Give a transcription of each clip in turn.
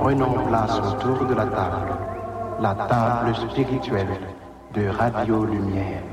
Prenons place autour de la table, la table spirituelle de Radio Lumière.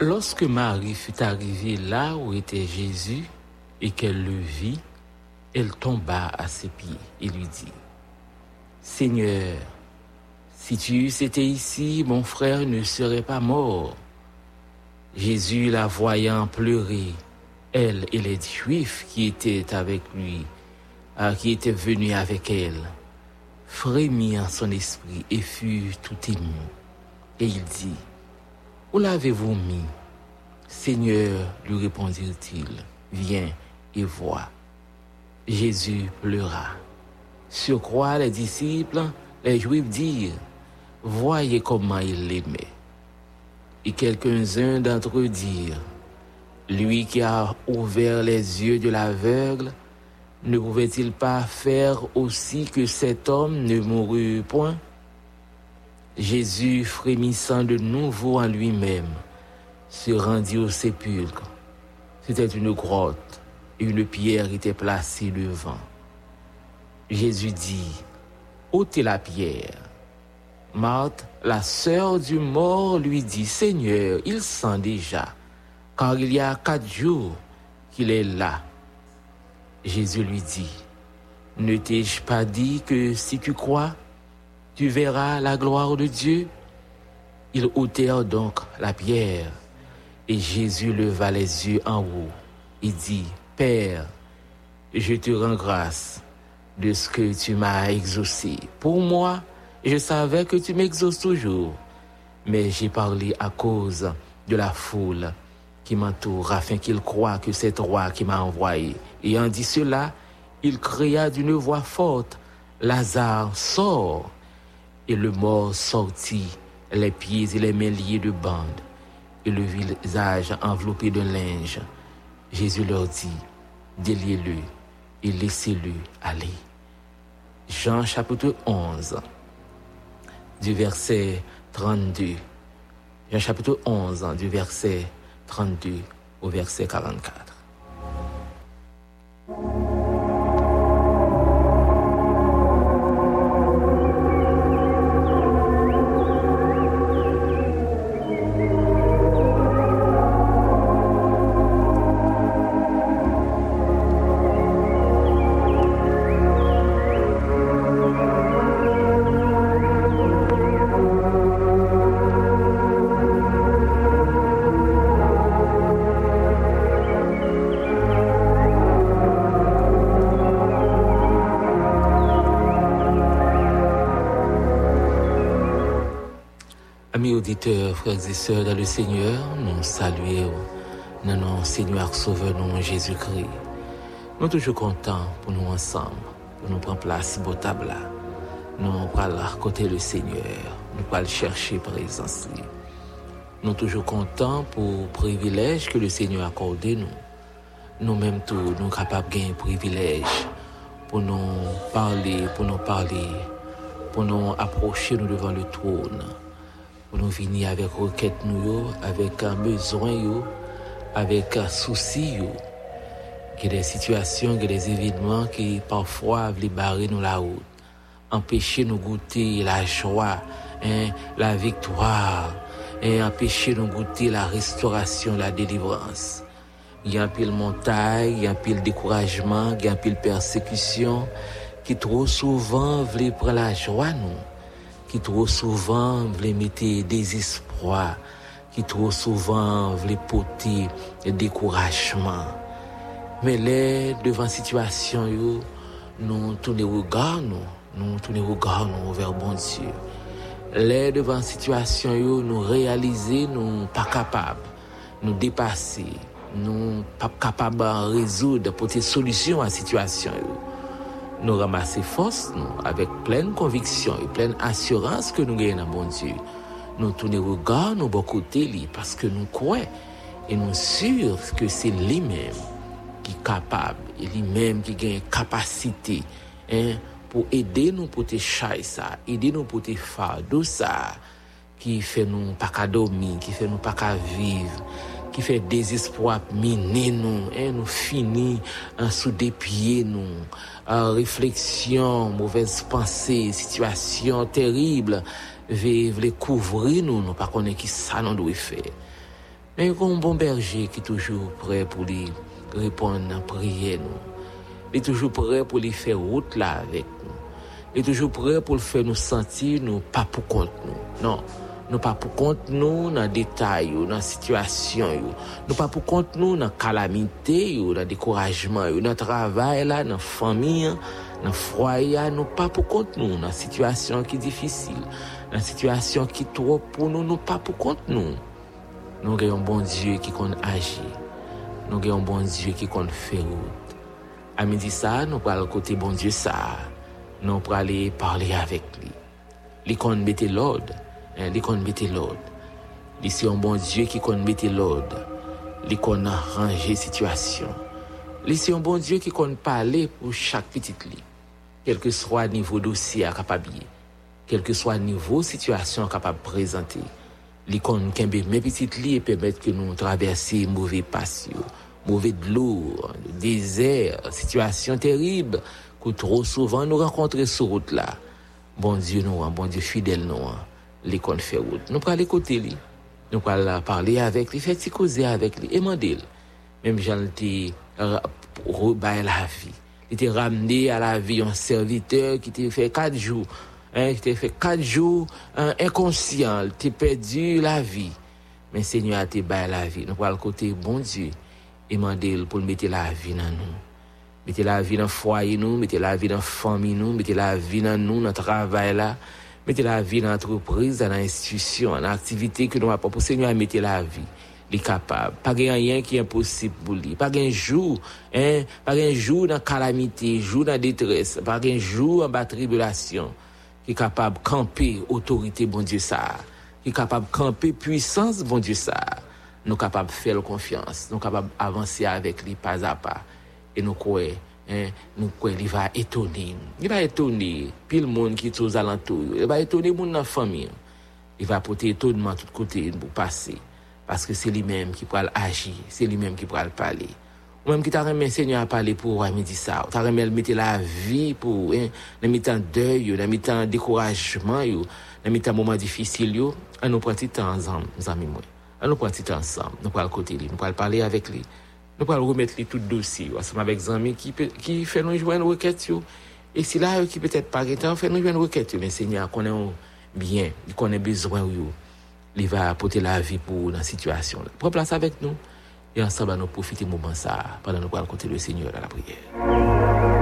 Lorsque Marie fut arrivée là où était Jésus et qu'elle le vit, elle tomba à ses pieds et lui dit, Seigneur, si tu eusses été ici, mon frère ne serait pas mort. Jésus, la voyant pleurer, elle et les Juifs qui étaient avec lui, euh, qui étaient venus avec elle, frémit en son esprit et fut tout ému. Et il dit, Où l'avez-vous mis? Seigneur, lui répondirent-ils, viens et vois. Jésus pleura. Sur quoi les disciples, les Juifs dirent, Voyez comment il l'aimait. Et quelques-uns d'entre eux dirent, Lui qui a ouvert les yeux de l'aveugle, ne pouvait-il pas faire aussi que cet homme ne mourût point? Jésus, frémissant de nouveau en lui-même, se rendit au sépulcre. C'était une grotte et une pierre était placée devant. Jésus dit, ôtez la pierre. Marthe, la sœur du mort, lui dit, Seigneur, il sent déjà, car il y a quatre jours qu'il est là. Jésus lui dit, ne t'ai-je pas dit que si tu crois, tu verras la gloire de Dieu Ils ôtèrent donc la pierre, et Jésus leva les yeux en haut et dit, Père, je te rends grâce de ce que tu m'as exaucé. Pour moi, je savais que tu m'exauces toujours, mais j'ai parlé à cause de la foule qui m'entoure, afin qu'il croie que c'est toi qui m'as envoyé. Ayant dit cela, il cria d'une voix forte, Lazare, sort. Et le mort sortit, les pieds et les mains liés de bandes, et le visage enveloppé de linge. Jésus leur dit, déliez-le et laissez-le aller. Jean chapitre 11, du verset 32. Jean chapitre 11, du verset 32 au verset 44. Et sœurs dans le Seigneur, nous saluons dans notre Seigneur Sauveur, nous Jésus-Christ. Nous sommes toujours contents pour nous ensemble, pour nous prendre place au table. Nous allons côté le Seigneur, nous allons chercher présence. Nous sommes toujours contents pour le privilège que le Seigneur a accordé nous. Nous-mêmes tous, nous sommes capables de gagner un privilège pour nous parler, pour nous parler, pour nous approcher nous devant le trône nous venir avec requête nous avec un besoin avec un souci. Il y a des situations, il y des événements qui parfois veulent barrer nous la route, empêcher nous goûter la joie, hein, la victoire, et empêcher nous goûter la restauration, la délivrance. Il y a un pile montagne, il y a un pile découragement, il y a un pile persécution, qui trop souvent veulent prendre la joie nous qui trop souvent voulait mettre désespoir, qui trop souvent voulait porter découragement. Mais là, devant situation, yo, nous tournons regard, nous, nous tournons regard nous vers bon Dieu. Là, devant situation, yo, nous réaliser, nous pas capables, nous dépasser, nous pas capables de résoudre, porter solution à la situation. nou ramase fos nou avek plen konviksyon e plen asyorans ke nou genye nan bon Diyo. Nou toune regar nou bokote li paske nou kwen e nou sur ke se li menm ki kapab e li menm ki genye kapasite pou ede nou pou te chay sa, ede nou pou te fado sa ki fe nou pa ka domi, ki fe nou pa ka viv qui fait désespoir miner nous, hein, nous finir en sous des pieds nous, en réflexion, mauvaise pensée, situation terrible, veut les couvrir nous, nous pas connaître qui ça nous doit faire. Mais a un bon berger qui est toujours prêt pour lui répondre à prière nous. Il est toujours prêt pour lui faire route là avec nous. Il est toujours prêt pour le faire nous sentir nous pas pour compte nous. Non. Nou pa pou kont nou nan detay yo, nan situasyon yo. Nou pa pou kont nou nan kalamite yo, nan dekorajman yo, nan travay la, nan fami, nan froya. Nou pa pou kont nou nan situasyon ki difisil, nan situasyon ki trop pou nou. Nou pa pou kont nou. Nou gen yon bon Diyo ki kon aji. Nou gen yon bon Diyo ki kon fe wout. A midi sa, nou pral kote bon Diyo sa. Nou pral e li parli avek li. Li kon bete lode. Hein, li kon mette l'ordre. Li c'est un bon Dieu qui kon mette l'ordre. li kon arranger situation. Li c'est un bon Dieu qui kon parler pour chaque petite li. Quel que soit niveau dossier à capable quel que soit niveau situation capable présenter. Li kon kembe mes petites li et permettre que nous traverser mauvais passions, mauvais de l'eau, désert, situation terrible que trop souvent nous rencontrer sur route là. Bon Dieu nous, bon Dieu fidèle nous, fait route. Nous côté li. Nous allons parler avec lui, faire causer avec lui, et demander. Même j'en rebaille la vie. Il était ramené à la vie un serviteur qui t'a fait quatre jours, hein, qui t'a fait quatre jours hein, inconscient, il t'a perdu la vie. Mais Seigneur a te baillé la vie. Nous allons côté bon Dieu et demander pour mettre la vie dans nous. Mettez la vie dans le foyer mettez la vie dans la famille mettez la vie dans nous, dans le travail. Mettez la vie dans l'entreprise, dans l'institution, dans l'activité que nous avons pour Seigneur, mettez la vie. Il est capable. Pas rien qui est impossible pour lui. Pas un jour, hein, pas un jour dans calamité, jour dans détresse, pas un jour en bas tribulation, qui est capable de camper autorité, bon Dieu ça. Qui est capable de camper puissance, bon Dieu ça. Nous sommes capables de faire confiance. Nous sommes capables d'avancer avec lui pas à pas. Et nous croyons Hein, nous quoi il va étonner il va étonner puis le monde qui est aux alentours il va étonner mon dans famille il va porter étonnement de tous côtés pour passer parce que c'est lui-même qui pourra agir c'est lui-même qui pourra parler ou même qui t'a remis Seigneur à parler pour moi dit ça t'a remis mettre la vie pour hein, dans mi-temps deuil dans mi-temps découragement yo dans mi-temps moment difficile on nous prend temps ensemble amis moi on nous prend temps ensemble nous pourra côté lui nous parler avec lui nous allons remettre les tout dossier ensemble avec amis qui qui fait nous jouer une requête et si là qui peut-être pas temps fait nous jouer une requête mais Seigneur connaît bien il connaît besoin il va apporter la vie pour dans situation. Prends place avec nous et ensemble nous profiter moment ça pendant nous allons côté le Seigneur dans la prière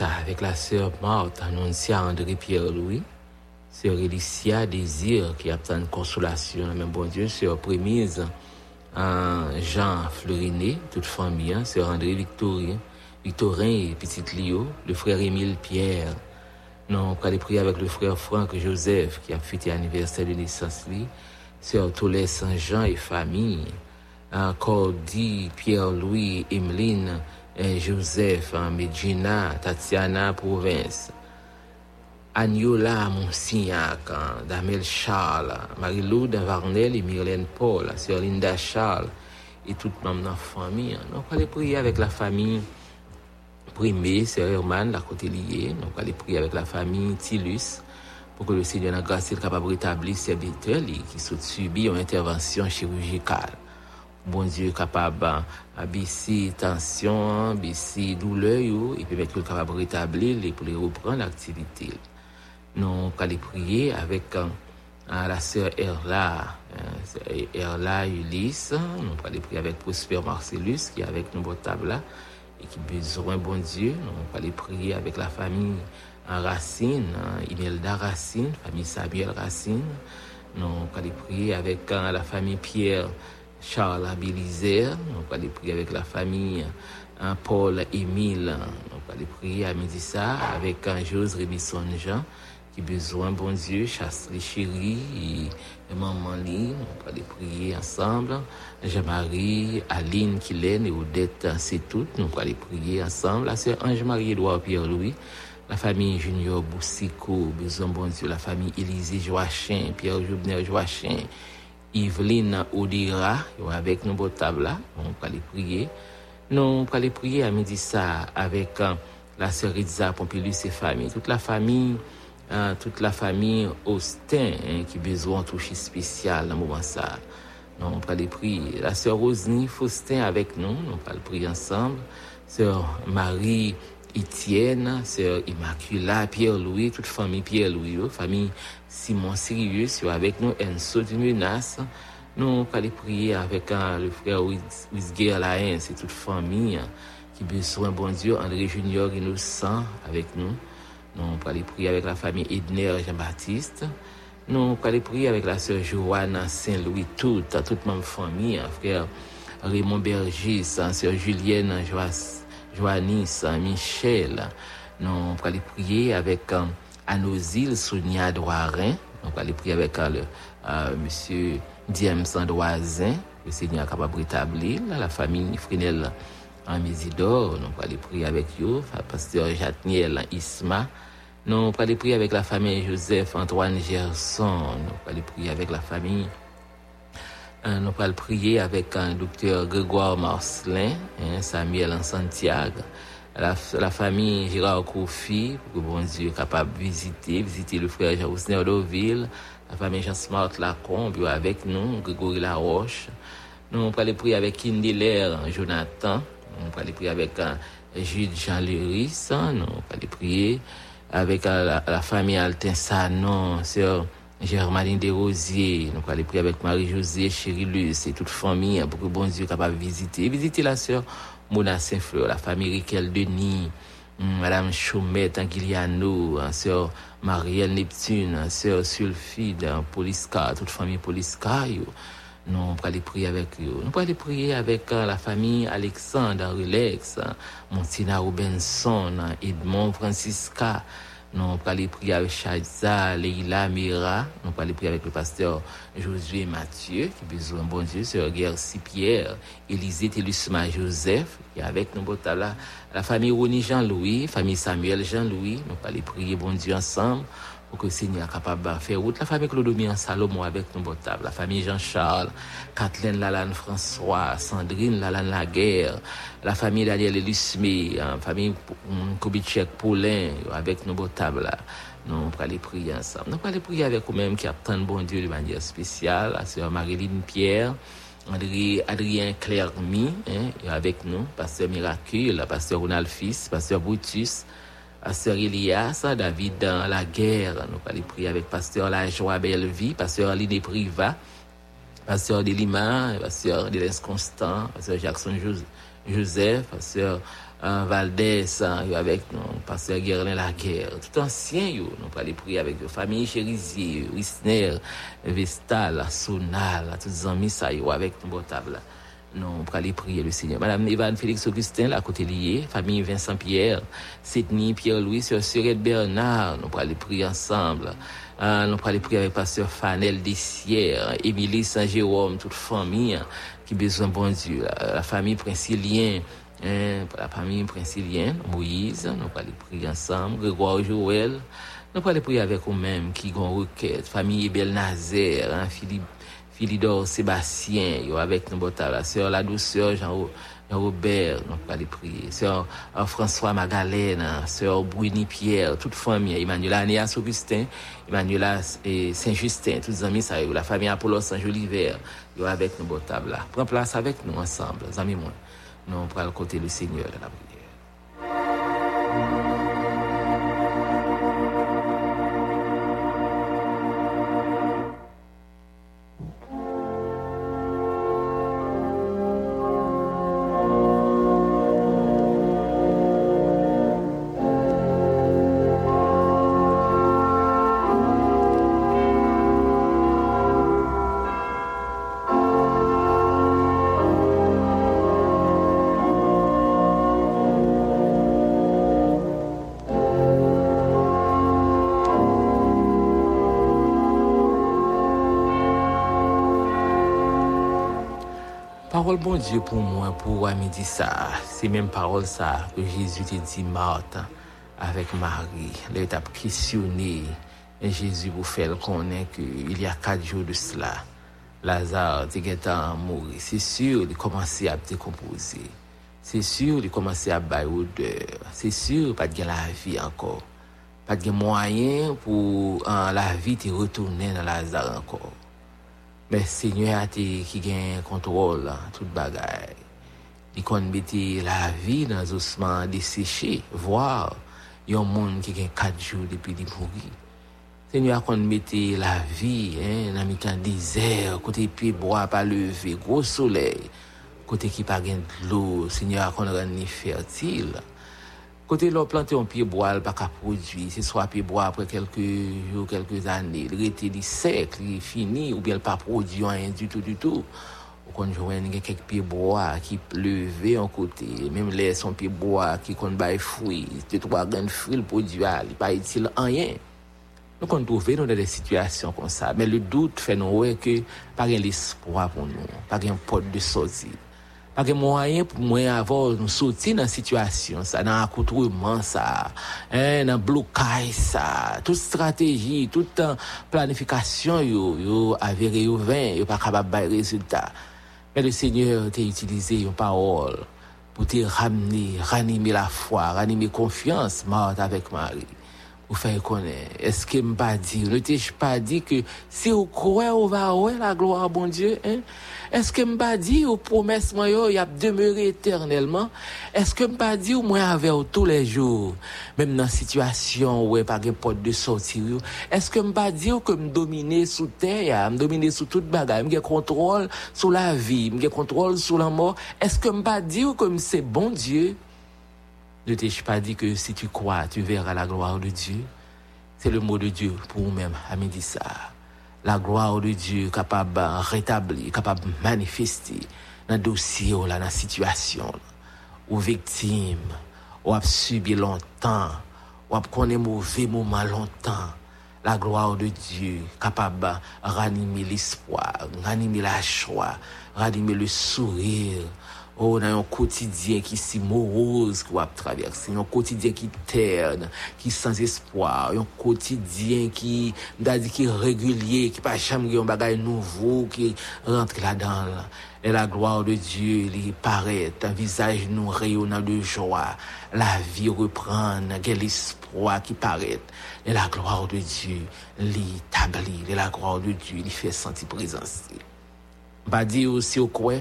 avec la sœur Marthe, Annoncia André Pierre-Louis, sœur Elicia Désir qui obtient une consolation, même bon Dieu, sœur Prémise, Jean Fleuriné, toute famille, sœur André Victorien, Victorin et petite Lio, le frère Émile Pierre. Nous allons prier avec le frère Franck Joseph qui a fêté l'anniversaire de naissance, sœur Tolès Saint-Jean et famille, Cordy, Pierre-Louis, Emeline, Joseph, Medina, Tatiana, Province, Agnola, Monsignac, Damel Charles, Marie-Lou Varnel et Myrlène Paul, Sœur Linda Charles et toute membre de la famille. Nous allons prier avec la famille primée, Sœur Herman, la côté liée. Nous allons prier avec la famille Tilus pour que le Seigneur a grâce capable de rétablir ses serviteurs qui sont subis une intervention chirurgicale bon Dieu capable à baisser tension, baisser douleur et mettre capable rétablir pour les reprendre l'activité. Nous allons prier avec la sœur Erla, Erla Ulysse, nous allons prier avec Prosper Marcellus qui est avec nous au table là et qui besoin bon Dieu. Nous allons prier avec la famille Racine, Imelda Racine, famille Samuel Racine. Nous allons prier avec la famille Pierre Charles Abilizer, nous allons prier avec la famille hein, Paul Émile, nous allons prier à midi ça avec un Jose Rébisson Jean qui besoin, bon Dieu, chasse les et maman Lee, nous allons prier ensemble. Jean-Marie, Aline, Kylène et Odette, c'est tout, nous allons prier ensemble. La sœur Ange-Marie Edouard Pierre-Louis, la famille Junior Boussico, besoin, bon Dieu, la famille Élisée Joachim, Pierre Joubner Joachim, Yveline Odira, avec nous pour table on va les prier. Nous allons prier à midi avec euh, la sœur Ritza Pompilus et famille, toute la famille, euh, toute la famille Austin hein, qui besoin de toucher spécial dans moment ça. Nous allons prier. La sœur Rosny Faustin avec nous, nous allons prier ensemble. Sœur Marie Etienne, sœur Immacula, Pierre-Louis, toute famille Pierre-Louis, famille Simon Sirius, avec nous, Enso du Menace. Nous allons prier avec uh, le frère Wisger Laen, c'est toute famille qui qui besoin, bon Dieu, André Junior innocent avec nous. Nous allons prier avec la famille Edner Jean-Baptiste. Nous allons prier avec la sœur Joanne Saint-Louis, toute, toute ma famille, frère Raymond Bergis, sœur Julienne Joas- Joannis, Michel. Nous allons prier avec euh, Anosile Sonia Douarin. Nous allons prier avec euh, le, euh, monsieur Diem Sandoisin, le Seigneur est la famille Fresnel en Mésidor. Nous allons prier avec eux, pasteur Jatniel Isma. Nous allons prier avec la famille Joseph Antoine Gerson. Nous allons prier avec la famille nous allons prier avec un docteur Grégoire Marcelin, hein, Samuel en Santiago, la, famille Gérard Kofi, pour que bon Dieu est capable de visiter, visiter le frère Jean-Ousner Deauville, la famille Jean-Smart Lacombe, avec nous, Grégory Laroche. Nous allons prier avec Kindy Lair, Jonathan. Nous allons prier avec euh, Jude Jean Léris. hein. Nous allons prier avec euh, la, la famille Altin Sanon, sœur Germaine Desrosiers, nous allons prier avec Marie-Josée, Chérilus et toute famille hein, pour que bon Dieu capable de visiter. Visiter la sœur Mona Saint-Fleur, la famille Riquel Denis, hum, Madame Chaumette Anguiliano, hein, sœur Marielle Neptune, hein, sœur Sulfide, hein, Polisca, toute famille Polisca. yo. Nous allons prier avec eux. Nous allons prier avec la famille Alexandre Relax, hein, Montina Robinson, hein, Edmond Francisca. Nous allons prier avec Chaza, Leila Mira. Nous allons prier avec le pasteur Josué Mathieu, qui besoin, bon Dieu, sur Guercy Pierre, Élisée Télusma Joseph, qui est avec nous, là, la famille Ronnie Jean-Louis, famille Samuel Jean-Louis. Nous allons prier, bon Dieu, ensemble pour que le Seigneur soit de faire route. La famille Clodomir Salomon avec nous, table. La famille Jean-Charles, Kathleen Lalanne François, Sandrine Lalanne Laguerre, la famille Daniel Elusme, la famille hum, Kubitschek Paulin avec nous, table. Nous allons aller prier ensemble. Nous allons aller prier avec vous-même qui attend bon Dieu de manière spéciale, la sœur Marilyn Pierre, Adrien Clermy, hein, avec nous, pasteur Miracule, pasteur Ronald Fils, pasteur Brutus, Pasteur Elias, David dans la guerre. Nous allons prier avec Pasteur La Joie Bellevie, Pasteur Aline Priva, Pasteur Delima, Pasteur Délès Constant, Pasteur Jackson Jos- Joseph, Pasteur euh, Valdez hein, avec nous, Pasteur Guerlain La guerre. Tout ancien, nous allons prier avec eux. Famille Chérisier, Wisner, Vestal, Sonal, tous les amis, ça, avec nous, table. Nous pour aller prier le Seigneur. Madame Evan Félix Augustin, la côté lié, famille Vincent Pierre, Sydney Pierre-Louis, Sœur Surette Bernard, nous pour aller prier ensemble. Euh, nous pour aller prier avec Pasteur Fanel Dessière, Émilie Saint-Jérôme, toute famille hein, qui besoin bon Dieu. La, famille Princilien, hein, la famille Princilienne, Moïse, nous pour aller prier ensemble. Grégoire Joël, nous pour aller prier avec vous-même qui ont requête. Famille Ebel Nazaire, hein, Philippe Philidor Sébastien, yo avec nous la sœur La Douceur, Jean, Jean Robert, nous allons prier. Sœur euh, François Magalène, sœur Bruni Pierre, toute famille, Emmanuel Anéas Augustin, Emmanuel Saint-Justin, tous les amis, ça, la famille Apollo Saint-Joliver, yo avec nous bota là. Prends place avec nous ensemble, amis moi. Nous allons côté le Seigneur de la prière. Parole bon Dieu pour moi, pour à midi ça. C'est même parole ça que Jésus te dit Marthe avec Marie. Elle t'a questionné. Jésus vous fait connaître qu'il y a quatre jours de cela. Lazare était en mourir. C'est sûr, il commençait à décomposer. C'est sûr, il commençait à bailler odeur. C'est sûr, pas de la vie encore. Pas de moyen pour euh, la vie de retourner dans Lazare encore. Mais Seigneur a été qui gagne contrôle là, toute bagaille. Il qu'on mette la vie dans ossements desséchés, voir un monde qui gagne quatre jours depuis qu'il mourit. Seigneur a qu'on mette la vie hein, dans le désert, côté pied bois pas levé, gros soleil, côté qui pas de l'eau, Seigneur, qu'on rend ni fertile. Kote lò plante yon piye boal baka prodwi, se swa piye boal apre kelke yo, kelke zanè, li rete li sek, li fini, ou bel pa prodwi yon yon du tout, du tout. Ou kon jwen gen kek piye boal ki pleve yon kote, mèm lè son piye boal ki kon bay fwi, te twa gen fwi l prodwi al, li pa itil an yon. Nou kon trouve nou de de situasyon kon sa, men le dout fè nou wè ke pa gen l'espoi pou nou, pa gen pot de sozi. Pas de moyen pour moi avoir nous sortir dans situation ça, dans accoutrement ça, hein, dans blocage ça, toute stratégie, toute euh, planification yo yo avéré yo vain, yo pas capable de résultat. Mais le Seigneur t'a utilisé une parole pour te ramener, ranimer la foi, ranimer confiance, Marthe avec Marie Est-ce que m'a dit, ne t'ai-je pas dit que si vous croyez, on va la gloire, bon Dieu, hein? Est-ce que m'a dit, aux promesses, moi, y a demeuré éternellement? Est-ce que m'a dit, moi, avec vous tous les jours, même dans situation où pas de porte de sortie? Est-ce que m'a dit, que me dominer sous terre, me dominer sous toute bagarre, me contrôle sur la vie, me contrôle sur la mort? Est-ce que m'a dit, que c'est bon Dieu? Ne t'ai-je pas dit que si tu crois, tu verras la gloire de Dieu C'est le mot de Dieu pour nous-mêmes à midi ça. La gloire de Dieu capable de rétablir, capable de manifester dans le dossier, dans la situation, ou victime, ou a subi longtemps, ou a connu mauvais moment longtemps. La gloire de Dieu capable de ranimer l'espoir, ranimer la joie, ranimer le sourire, Oh, dans un quotidien qui si morose qu'on va traverser, un quotidien qui terne, qui sans espoir, un quotidien qui, qui régulier, qui pas jamais un bagage nouveau, qui rentre là-dedans. Et la gloire de Dieu, il paraît, un visage nous rayonnant de joie, la vie reprend, quel l'espoir qui paraît. Et la gloire de Dieu, l'établit, et la gloire de Dieu, il fait sentir présence. Bah, aussi au quoi,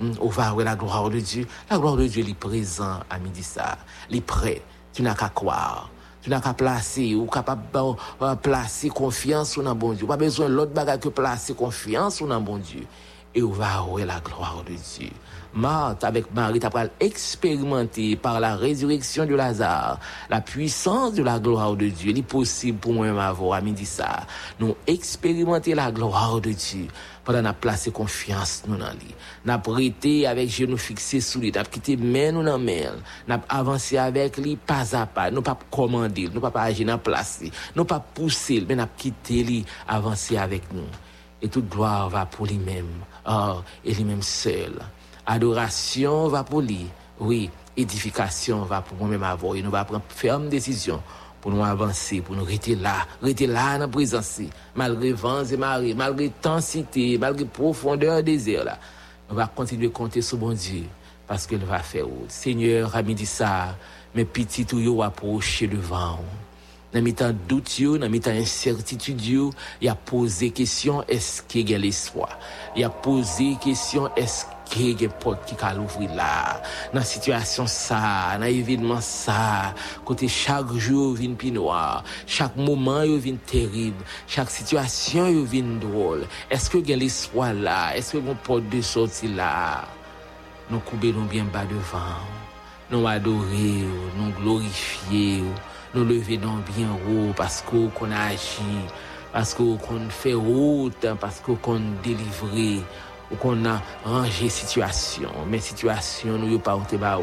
on va voir la gloire de Dieu. La gloire de Dieu est présent à midi ça. Il est prêt. Tu n'as qu'à croire. Tu n'as qu'à placer ou capable de placer confiance dans bon Dieu. Pas besoin l'autre bagage que placer confiance dans bon Dieu. Et on va voir la gloire de Dieu. Marthe avec Marie, tu expérimenté par la résurrection de Lazare, la puissance de la gloire de Dieu. Il est possible pour moi-même avoir à midi ça. Nous expérimenter la gloire de Dieu pendant qu'on a placé confiance nous dans lui. N'a prêté avec genoux fixés sous lui, n'a quitté main nous dans main, n'a avancé avec lui pas à pas, nous pas commander, nous pas agir dans place, nous pas pousser, mais n'a quitté lui, avancer avec nous. Et toute gloire va pour lui-même, oh, et lui-même seul. Adoration va pour lui, oui, édification va pour moi-même avoir, et nous va prendre ferme décision pour nous avancer, pour nous rester là, rester là dans la présence, malgré vents et marées, malgré intensité, malgré profondeur désert là. On va continuer à compter sur bon Dieu parce qu'il va faire autre. Seigneur, a dit ça, mes petits tout approché devant. Dans mes temps doute, dans mes temps incertitude, il a posé question est-ce qu'il y a l'espoir? Il a posé question est-ce qu'il y a porte qui va l'ouvrir là? Dans la situation ça, dans l'événement ça, côté chaque jour vient noir, chaque moment vient terrible, chaque situation vient drôle. Est-ce y a l'espoir là? Est-ce y a une porte de sortie là? Nous coupons bien bas devant, nous adorer, nous lever bien haut parce qu'on a agi, parce qu'on fait route, parce qu'on délivré, qu'on a rangé situation. Mais situation, nous pas bas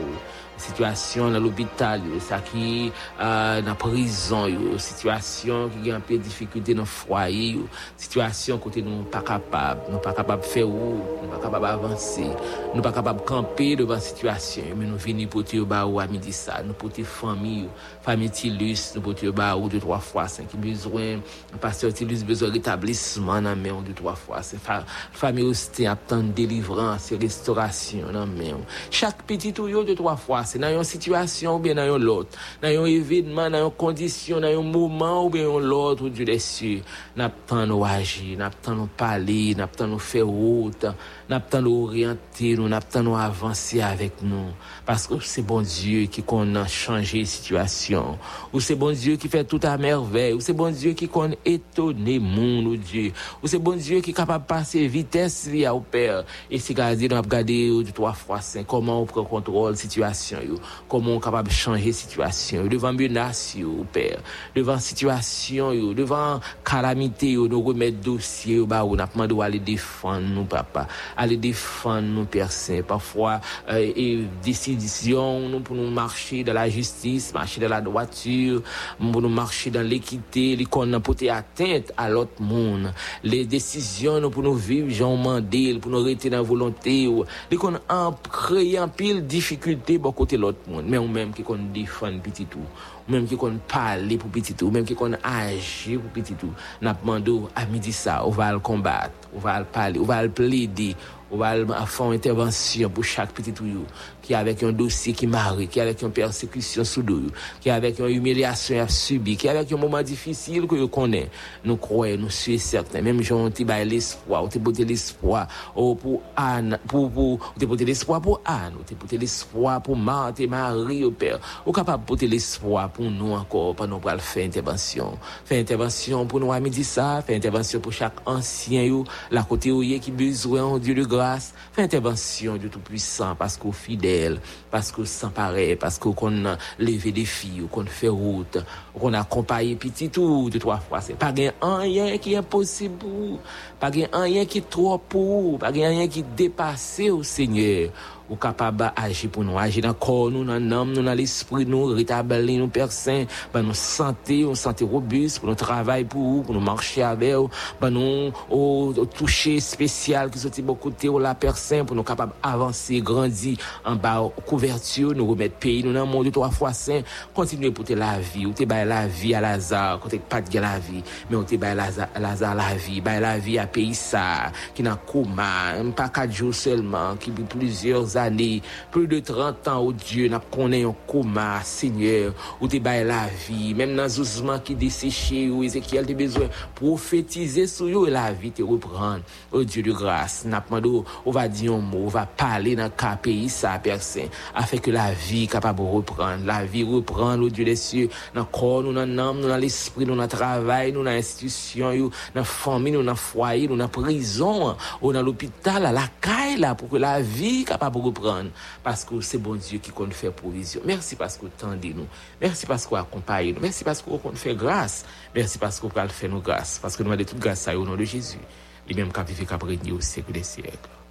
Sityasyon nan l'opital yo, sa ki uh, nan prizon yo, sityasyon ki gen apè difikultè nan fwaye yo, sityasyon kote nou pa kapab, nou pa kapab fè ou, nou pa kapab avansè, nou pa kapab kampe devan sityasyon yo, men nou vini pote yo ba ou a midi sa, nou pote fami yo, fami tilus, nou pote yo ba ou 2-3 fwa, sen ki bezwen, pasteur tilus bezwen retablisman nan men ou 2-3 fwa, sen fami yo ste ap tan delivran, se restaurasyon nan men ou, chak peti tou yo 2-3 fwa, pase, nan yon situasyon ou bien nan yon lot, nan yon evidman, nan yon kondisyon, nan yon mouman ou bien yon lot ou di lesu, nap tan nou aji, nap tan nou pali, nap tan nou fe wout, nap tan nou oryante nou, nap tan nou avanse avek nou, paske bon ou se bon Diyo ki kon nan chanje situasyon, ou se bon Diyo ki fe tout a merveil, ou se bon Diyo ki kon etone moun ou Diyo, ou se bon Diyo ki kapab pase vites li a ou per, e si gadi nou ap gade ou di 3 x 5, koman ou pre kontrol situasyon, yo, koman ou kapab chanje situasyon yo, devan menas yo ou per, devan situasyon yo, devan kalamite yo, nou remet dosye yo ba ou, napman do ale defan nou papa, ale defan nou persen, pafwa, e desidisyon nou pou nou marchi de la justis, marchi de la doature, pou nou marchi dan l'ekite, li kon nan pote atente a lot moun, le desisyon nou pou nou viv jan mandil, pou nou rete nan volonté ou, li kon an kreye an pil difikulte bo lot moun, men ou menm ki kon defan pititou, ou menm ki kon pale pou pititou, ou menm ki kon age pou pititou, napman do a midi sa, ou va al kombat, ou va al pale, ou va al plede, ou va al fon intervensyon pou chak pititou yo, ki avek yon dosye ki mare, ki avek yon persekusyon sou do yo, ki avek yon humilyasyon a subi, ki avek yon mouman difisil ko yo konen, nou kroye, nou suye certain, menm joun ti baye l'espoi, ou te bote l'espoi, ou pou an, pou, pou, ou te bote l'espoi pou an, ou te bote l'espoi pou mante, mari ou per, ou kapap bote l'espoi pou nou ankor, pa nou pral fè intervensyon, fè intervensyon pou nou amidi sa, fè intervensyon pou chak ansyen yo, la kote ou ye ki bezwen, ou diyo de grase, fè intervensyon di tout puissant, paskou fidel, paske ou san pare, paske ou kon leve defi, ou kon fè route, ou kon akompaye pititou de 3 fwa. Pa gen anyen ki imposibou, pa gen anyen ki tropou, pa gen anyen ki depase ou seigneur. Ou kapab aji pou nou, aji nan kor nou, nan nam nou, nan l'esprit nou, retabali nou persen, ba nou sante, ou sante robus, pou nou travay pou ou, pou nou marche ave ou, ba nou ou touche spesyal ki soti bo kote ou la persen, pou nou kapab avanse, grandi, an ba kouvertu, nou remet peyi nou nan moun, 2-3 fwa sen, kontinu epote la vi, ou te bay la vi a lazar, kote pat gen la vi, men ou te bay lazar la vi, bay la vi a peyi sa, ki nan kouman, mpa 4 jou selman, ki bi plusieurs années, plus de 30 ans, oh Dieu, n'a connaît un coma, Seigneur, où tu bail la vie, même dans zouzement qui desséché, où Ézéchiel a besoin prophétiser sur eux la vie te reprendre. Oh Dieu de grâce, n'a demandé, on va dire un mot, on va parler dans le pays, ça, personne, afin que la vie capable de reprendre, la vie reprendre, oh Dieu des cieux, dans le corps, nous, dans l'âme, nous, dans l'esprit, nous, dans le travail, nous, dans l'institution, dans la famille, nous, dans le foyer, nous, dans la prison, ou dans l'hôpital, à la caille, là, pour que la vie capable ou repran, paske ou se bon Diyo ki kon fè provizyon. Mersi paske ou tende nou, mersi paske ou akompaye nou, mersi paske ou kon fè grase, mersi paske ou pral fè nou grase, paske nou mande tout grase sa yo nan de Jésus, li menm kap vive kap renyo sekle sekle.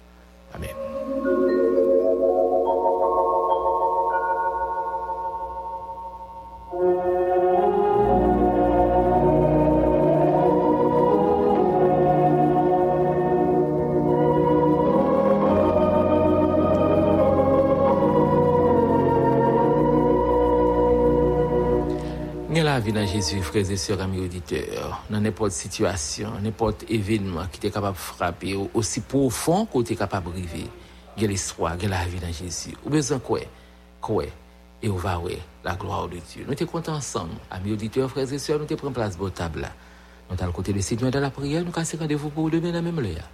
Amen. La vi nan Jésus, frères et sœurs, amis auditeurs, nan n'importe situation, n'importe événement qui t'est capable de frapper, aussi profond qu'on t'est capable de river, gen l'espoir, gen la vi nan Jésus. Ou besoin quoi? Quoi? Et on va ouais, la gloire de Dieu. Nous t'es contents ensemble, amis auditeurs, frères et sœurs, nous t'es pris place beau table. Nous t'as le côté de Seigneur dans la prière, nous cassons rendez-vous pour demain dans la même l'heure.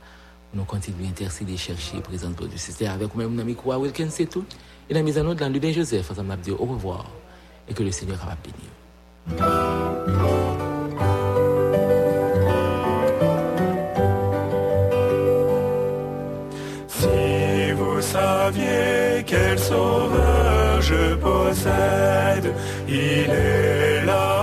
Nous continuons à intercéder, chercher, présenter pour Dieu. C'était avec nous-mêmes, notre ami Wilkins, c'est tout. Et la mise en ordre, dans bien Joseph, ensemble, a au revoir et que le Seigneur va bénir. Si vous saviez quel sauveur je possède, il est